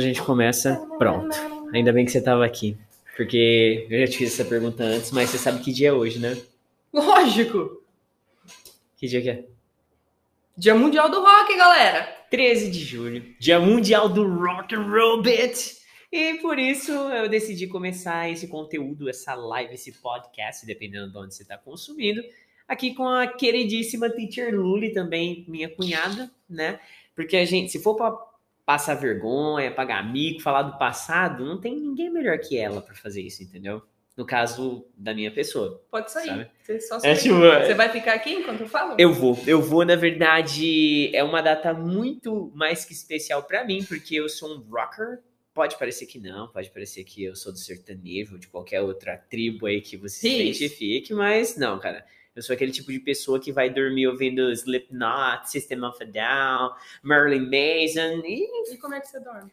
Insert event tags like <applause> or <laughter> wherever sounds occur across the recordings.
A gente começa, pronto. Ainda bem que você estava aqui. Porque eu já te fiz essa pergunta antes, mas você sabe que dia é hoje, né? Lógico! Que dia que é? Dia Mundial do Rock, galera! 13 de julho, Dia Mundial do Rock and Roll Bit. E por isso eu decidi começar esse conteúdo, essa live, esse podcast, dependendo de onde você está consumindo, aqui com a queridíssima Teacher Luli, também minha cunhada, né? Porque a gente, se for para passar vergonha, pagar mico, falar do passado, não tem ninguém melhor que ela para fazer isso, entendeu? No caso da minha pessoa. Pode sair. Sabe? Você, só É tipo, Você vai ficar aqui enquanto eu falo? Eu vou, eu vou, na verdade, é uma data muito mais que especial pra mim, porque eu sou um rocker. Pode parecer que não, pode parecer que eu sou do sertanejo, de qualquer outra tribo aí que você se Isso. identifique, mas não, cara. Eu sou aquele tipo de pessoa que vai dormir ouvindo Slipknot, System of a Down, Marilyn Manson, e E como é que você dorme?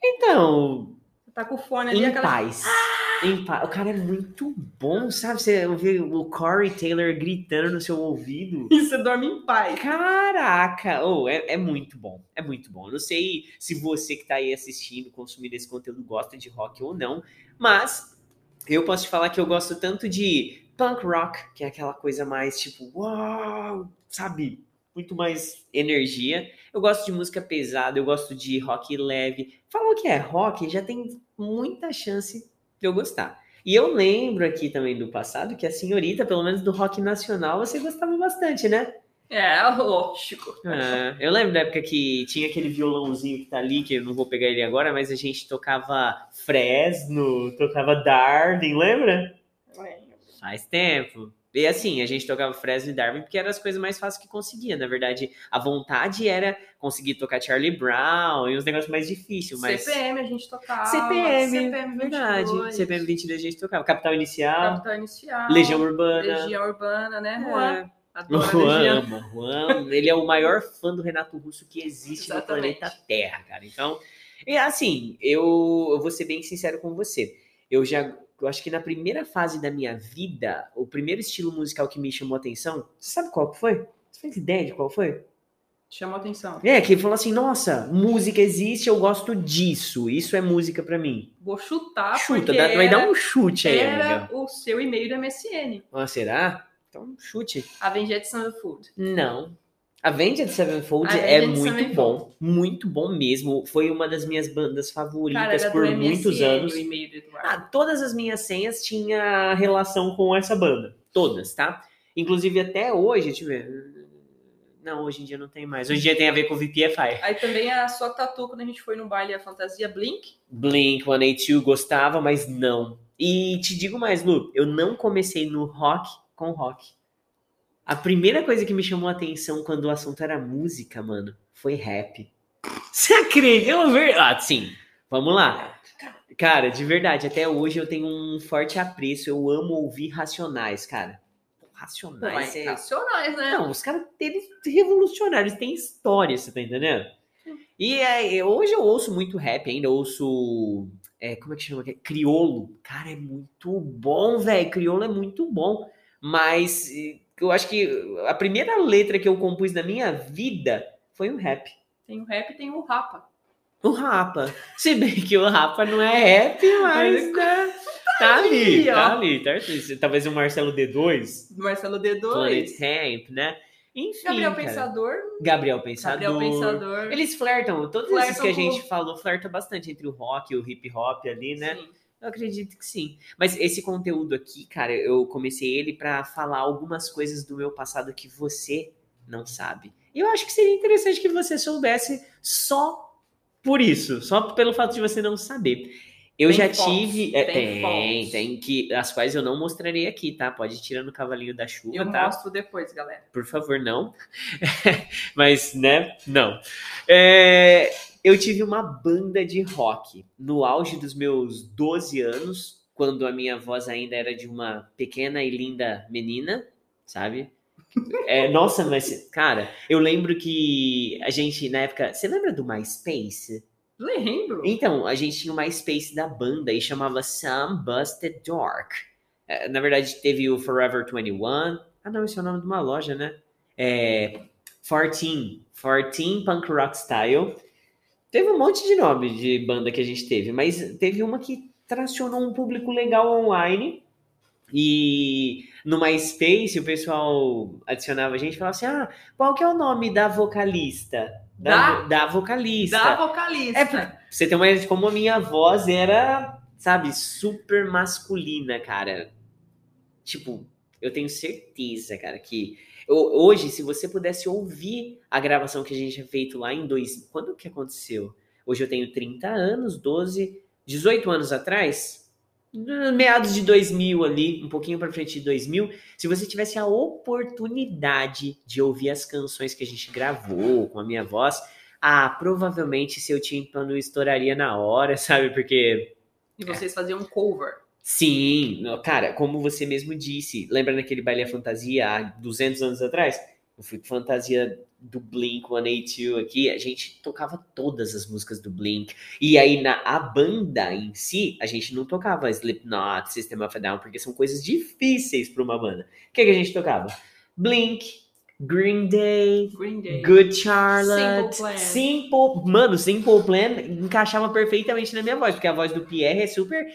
então, Você tá com o fone ali, em aquela... paz. Em paz. O cara é muito bom, sabe? Você ouvir o Corey Taylor gritando no seu ouvido. <laughs> E você dorme em paz. Caraca! Oh, é, é muito bom. É muito bom. Eu não sei se você que tá aí assistindo, consumindo esse conteúdo, gosta de rock ou não, mas eu posso te falar que eu gosto tanto de punk rock, que é aquela coisa mais tipo, uau, sabe? Muito mais energia. Eu gosto de música pesada, eu gosto de rock leve. Falou que é rock, já tem muita chance de eu gostar. E eu lembro aqui também do passado que a senhorita, pelo menos do rock nacional, você gostava bastante, né? É, lógico. É, eu lembro da época que tinha aquele violãozinho que tá ali, que eu não vou pegar ele agora, mas a gente tocava Fresno, tocava Darwin, lembra? Faz tempo. E assim, a gente tocava Fresno e Darwin porque eram as coisas mais fáceis que conseguia. Na verdade, a vontade era conseguir tocar Charlie Brown e uns negócios mais difíceis, mas. CPM a gente tocava. CPM, CPM verdade. 22, CPM 22 a gente tocava. Capital Inicial, Capital Inicial. Legião Urbana. Legião Urbana, né, É. Juan? O Adoro Juan ama, Juan, ele é o maior fã do Renato Russo que existe Exatamente. no planeta Terra, cara. Então, e assim, eu, eu vou ser bem sincero com você. Eu já, eu acho que na primeira fase da minha vida, o primeiro estilo musical que me chamou a atenção, você sabe qual que foi? Você faz ideia de qual foi? Chamou atenção. É, que ele falou assim, nossa, música existe, eu gosto disso, isso é música pra mim. Vou chutar Chuta, dá- vai dar um chute aí, Era amiga. o seu e-mail do MSN. Ah, será? Então, chute. Avenged Sevenfold. Não. Avenged Sevenfold Avenged é muito Sevenfold. bom, muito bom mesmo. Foi uma das minhas bandas Cara, favoritas era por muitos MSN, anos. o. Ah, todas as minhas senhas tinham relação com essa banda. Todas, tá? Inclusive até hoje, deixa eu ver. Não, hoje em dia não tem mais. Hoje em dia tem a ver com VPFI. Aí também a sua tatu, quando a gente foi no baile a fantasia Blink. Blink 182 gostava, mas não. E te digo mais, Lu, eu não comecei no rock com rock. A primeira coisa que me chamou a atenção quando o assunto era música, mano, foi rap. <laughs> Você acredita? Ah, sim. Vamos lá. Cara, de verdade, até hoje eu tenho um forte apreço. Eu amo ouvir Racionais, cara. Racionais mas é... racionais, né? Não, os caras, eles revolucionários, têm história, você tá entendendo? E é, hoje eu ouço muito rap ainda, eu ouço. é, como é que chama? Criolo. Cara, é muito bom, velho. Criolo é muito bom. Mas eu acho que a primeira letra que eu compus na minha vida foi um rap. Tem o rap e tem o rapa. O Rapa. Se bem que o Rapa não é rap, mas né, <laughs> tá ali, ali, ó. tá ali. Tá ali. Talvez o Marcelo D2, Do Marcelo Planet D2. Ramp, né? Enfim. Gabriel cara. Pensador. Gabriel Pensador. Gabriel Pensador. Eles flertam, todos esses Flertam que a com- gente falou, flertam bastante entre o rock e o hip hop ali, né? Sim. Eu acredito que sim. Mas esse conteúdo aqui, cara, eu comecei ele pra falar algumas coisas do meu passado que você não sabe. E eu acho que seria interessante que você soubesse só por isso, só pelo fato de você não saber. Eu Tem já fotos, tive. é, tem tem, tem, que. As quais eu não mostrarei aqui, tá? Pode ir tirando o cavalinho da chuva, Eu tá? mostro depois, galera. por favor, não. <laughs> Mas, né, não. É, eu tive uma banda de rock no auge dos meus 12 anos, quando a minha voz ainda era de uma pequena e linda menina, sabe? É, nossa, mas, cara, eu lembro que a gente, na época. Você lembra do MySpace? Lembro. Então, a gente tinha o MySpace da banda e chamava Some Busted Dark. É, Na verdade, teve o Forever 21. Ah, não, esse é o nome de uma loja, né? É, 14. 14 Punk Rock Style. Teve um monte de nome de banda que a gente teve, mas teve uma que tracionou um público legal online. E no MySpace o pessoal adicionava a gente e falava assim: ah, qual que é o nome da vocalista? Da, da vocalista. Da vocalista. É, pra você ter uma ideia de como a minha voz era, sabe, super masculina, cara. Tipo, eu tenho certeza, cara, que eu- hoje, se você pudesse ouvir a gravação que a gente tinha feito lá em dois. Quando que aconteceu? Hoje eu tenho 30 anos, 12, 18 anos atrás, meados de 2000 ali, um pouquinho pra frente de 2000. Se você tivesse a oportunidade de ouvir as canções que a gente gravou com a minha voz, ah, provavelmente seu tímpano estouraria na hora, <laughs> sabe? Porque E vocês faziam cover. Sim, cara, como você mesmo disse, lembra naquele baile fantasia há 200 anos atrás? Eu fui fantasia do Blink 182 aqui, a gente tocava todas as músicas do Blink. E aí na a banda em si, a gente não tocava Slipknot, System of a Down, porque são coisas difíceis para uma banda. O que, que a gente tocava? Blink, Green Day, Green Day. Good Charlotte, Simple Plan. Simple, mano, Simple Plan encaixava perfeitamente na minha voz, porque a voz do Pierre é super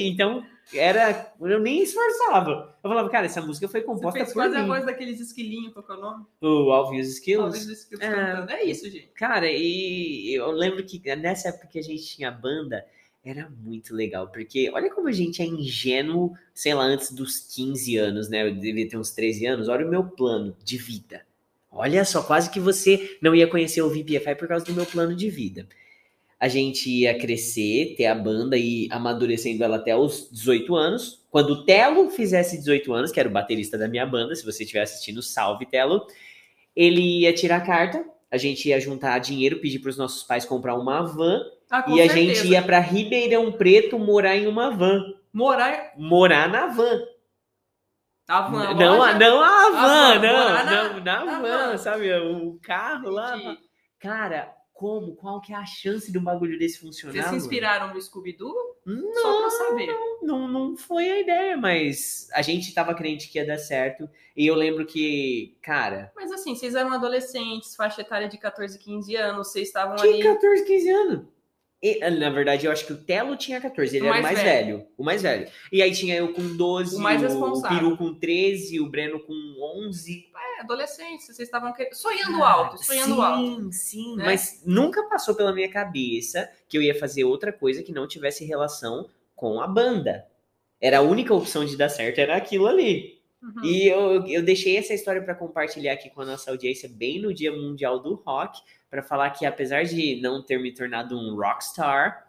então era, eu nem esforçava. Eu falava, cara, essa música foi Você composta fez por quase a mim. voz daqueles esquilinhos, qual que é o nome? O Obvious Skills. Talvez os Skills É. cantando. É isso, gente. Cara, e eu lembro que nessa época que a gente tinha banda, era muito legal, porque olha como a gente é ingênuo, sei lá, antes dos 15 anos, né? Eu devia ter uns 13 anos. Olha o meu plano de vida. Olha só, quase que você não ia conhecer o VPFI por causa do meu plano de vida. A gente ia crescer, ter a banda e amadurecendo ela até os 18 anos. Quando o Telo fizesse 18 anos, que era o baterista da minha banda, se você estiver assistindo, salve Telo, ele ia tirar a carta, a gente ia juntar dinheiro, pedir para os nossos pais comprar uma van Ah, e a certeza. gente ia para Ribeirão Preto morar em uma van. Morar Morar na van. a van. não, a, não a van, van, não, na- não, na na van, van. sabe? O carro lá. Cara, como? Qual que é a chance de um bagulho desse funcionar? Vocês se inspiraram no Scooby-Oo? Não, Só pra saber. não, não foi a ideia, mas a gente tava crente que ia dar certo. E eu lembro que, cara, Mas assim, vocês eram adolescentes, faixa etária de 14, 15 anos, vocês estavam que ali. 14, 15 anos? E, na verdade, eu acho que o Telo tinha 14, ele O era o mais mais velho. O mais velho. E aí tinha eu com 12, O mais o. Peru com 13, o Breno com 11. É, adolescentes, vocês estavam sonhando alto, sonhando sim, alto. Sim, né? mas nunca passou pela minha cabeça que eu ia fazer outra coisa que não tivesse relação com a banda. Era a única opção de dar certo, era aquilo ali. Uhum. E eu, eu deixei essa história para compartilhar aqui com a nossa audiência bem no Dia Mundial do Rock, para falar que apesar de não ter me tornado um rockstar,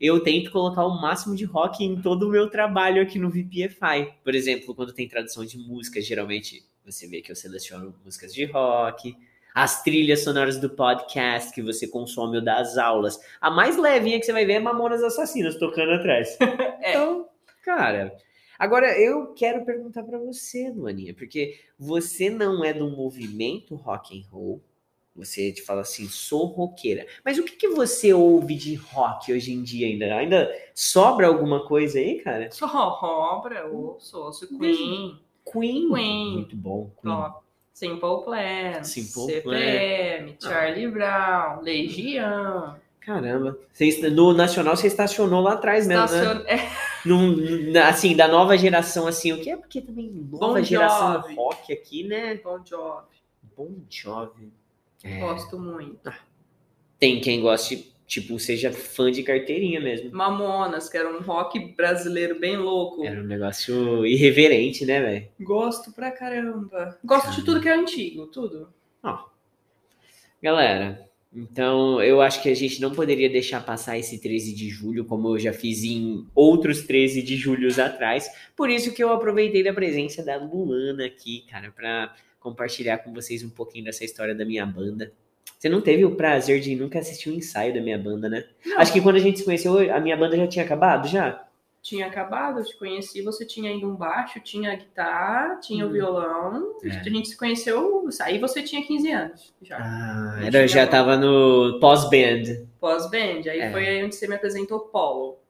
eu tento colocar o máximo de rock em todo o meu trabalho aqui no VPFI. Por exemplo, quando tem tradução de música, geralmente você vê que eu seleciono músicas de rock, as trilhas sonoras do podcast que você consome ou das aulas. A mais levinha que você vai ver é Mamonas Assassinas tocando atrás. <laughs> É. Então, cara, agora eu quero perguntar pra você, Luaninha, porque você não é do movimento rock and roll. Você te fala assim, sou roqueira. Mas o que, que você ouve de rock hoje em dia ainda? Ainda sobra alguma coisa aí, cara? Sou obra, eu sou, sou Queen, Queen. Queen. Muito bom. Queen. ó, Simple Plan, Simple CPM, Charlie Brown, Legião. Caramba. Você, no Nacional você estacionou lá atrás mesmo, né? Estacion- é, <laughs> Num- assim, da nova geração, assim, o que é? Porque também nova Bon geração Jovi. rock aqui, né? Bon Jovi, Bon Jovi. É. gosto muito. Tem quem goste, tipo, seja fã de carteirinha mesmo. Mamonas, que era um rock brasileiro bem louco. Era um negócio irreverente, né, velho? Gosto pra caramba. Gosto de tudo que é antigo, tudo. Galera, então eu acho que a gente não poderia deixar passar esse 13 de julho, como eu já fiz em outros 13 de julho atrás. Por isso que eu aproveitei da presença da Luana aqui, cara, pra compartilhar com vocês um pouquinho dessa história da minha banda. Você não teve o prazer de nunca assistir um ensaio da minha banda, né? Acho que quando a gente se conheceu, a minha banda já tinha acabado, já? Tinha acabado, eu te conheci, você tinha ainda um baixo, tinha a guitarra, tinha Hum. o violão. É. A gente se conheceu, aí você tinha 15 anos já. Ah, era, já tava no pós-band. Pós-band. Aí É. foi aí onde você me apresentou Polo.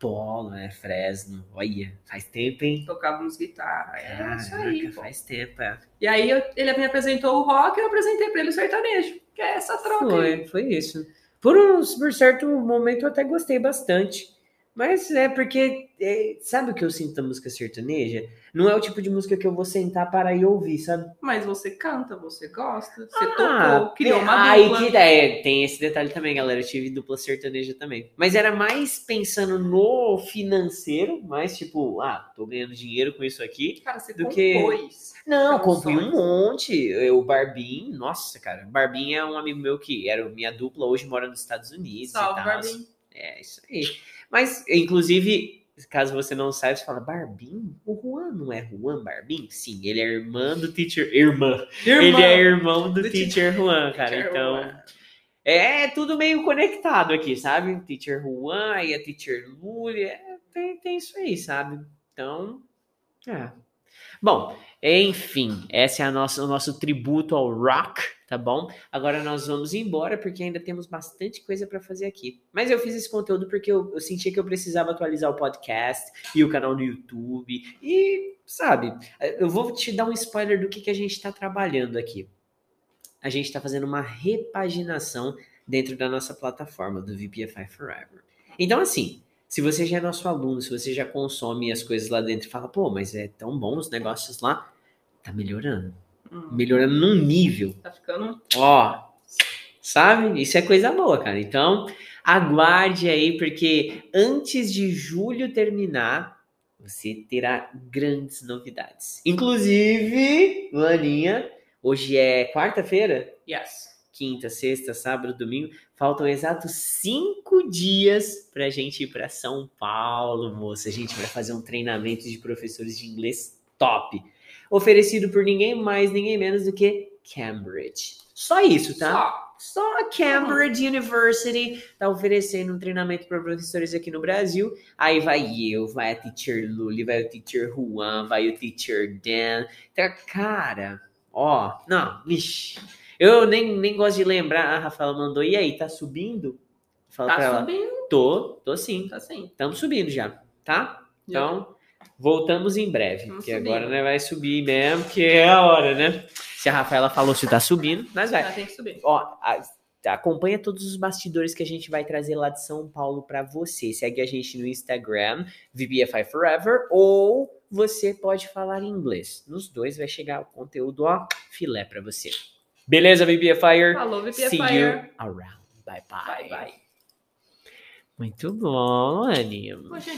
Polo, é, Fresno. Olha, faz tempo, hein? Tocávamos guitarra. É isso aí, pô. faz tempo, é. E aí eu- ele me apresentou o rock e eu apresentei pra ele o sertanejo. Que é essa troca aí. Foi, foi isso. Por, um, por certo momento eu até gostei bastante. Mas é porque, é, sabe o que eu sinto da música sertaneja? Não é o tipo de música que eu vou sentar para ir ouvir, sabe? Mas você canta, você gosta, você Ah, tocou, criou é, uma aí dupla. que é, tem esse detalhe também, galera. Eu tive dupla sertaneja também. Mas era mais pensando no financeiro, mais tipo, ah, tô ganhando dinheiro com isso aqui. Cara, você do que-. Não, comprei um monte. O Barbim, nossa, cara. Barbim é um amigo meu que era minha dupla, hoje mora nos Estados Unidos. e Salve, tal. Barbim. É, isso aí. Mas, inclusive, caso você não saiba, você fala, Barbim? O Juan não é Juan Barbim? Sim, ele é irmã do teacher. Irmã. Ele é irmão do, Do teacher Juan, cara. Teacher então. Juan. É tudo meio conectado aqui, sabe? Teacher Juan, aí a teacher Luli, é, tem, tem isso aí, sabe? Então, é. Bom, enfim, esse é nossa, o nosso tributo ao rock, tá bom? Agora nós vamos embora porque ainda temos bastante coisa para fazer aqui. Mas eu fiz esse conteúdo porque eu, eu senti que eu precisava atualizar o podcast e o canal no YouTube. E, sabe, eu vou te dar um spoiler do que, que a gente está trabalhando aqui a gente está fazendo uma repaginação dentro da nossa plataforma do VPFI Forever. Então, assim, se você já é nosso aluno, se você já consome as coisas lá dentro e fala, pô, mas é tão bom os negócios lá, tá melhorando. Hum, Melhorando num nível. Tá ficando. Ó, sabe? Isso é coisa boa, cara. Então, aguarde aí, porque antes de julho terminar, você terá grandes novidades. Inclusive, Laninha, hoje é quarta-feira? Yes. Quinta, sexta, sábado, domingo. Faltam exatos cinco dias pra gente ir pra São Paulo, moça. A gente vai fazer um treinamento de professores de inglês top. Oferecido por ninguém mais, ninguém menos do que Cambridge. Só isso, tá? Só. Só a Cambridge University tá oferecendo um treinamento para professores aqui no Brasil. Aí vai eu, vai a teacher Luli, vai o teacher Juan, vai o teacher Dan. Então, cara, ó, não, vixi. Eu nem, nem gosto de lembrar. A Rafaela mandou, e aí, tá subindo? Fala Tá ela. subindo, Tô, tô sim. tá sim. Estamos subindo já, tá? Então, voltamos em breve. Vamos Porque subindo. agora né, vai subir mesmo, que é a hora, né? Se a Rafaela falou se tá subindo, nós vai. Ah, tem que subir. Ó, a- acompanha todos os bastidores que a gente vai trazer lá de São Paulo pra você. Segue a gente no Instagram, VBFI Forever, ou você pode falar inglês. Nos dois vai chegar o conteúdo, ó, filé pra você. Beleza, VBFire? Falou, VP See you Fire. around. Bye, bye. Bye, bye. Muito bom, Aninha. Poxa,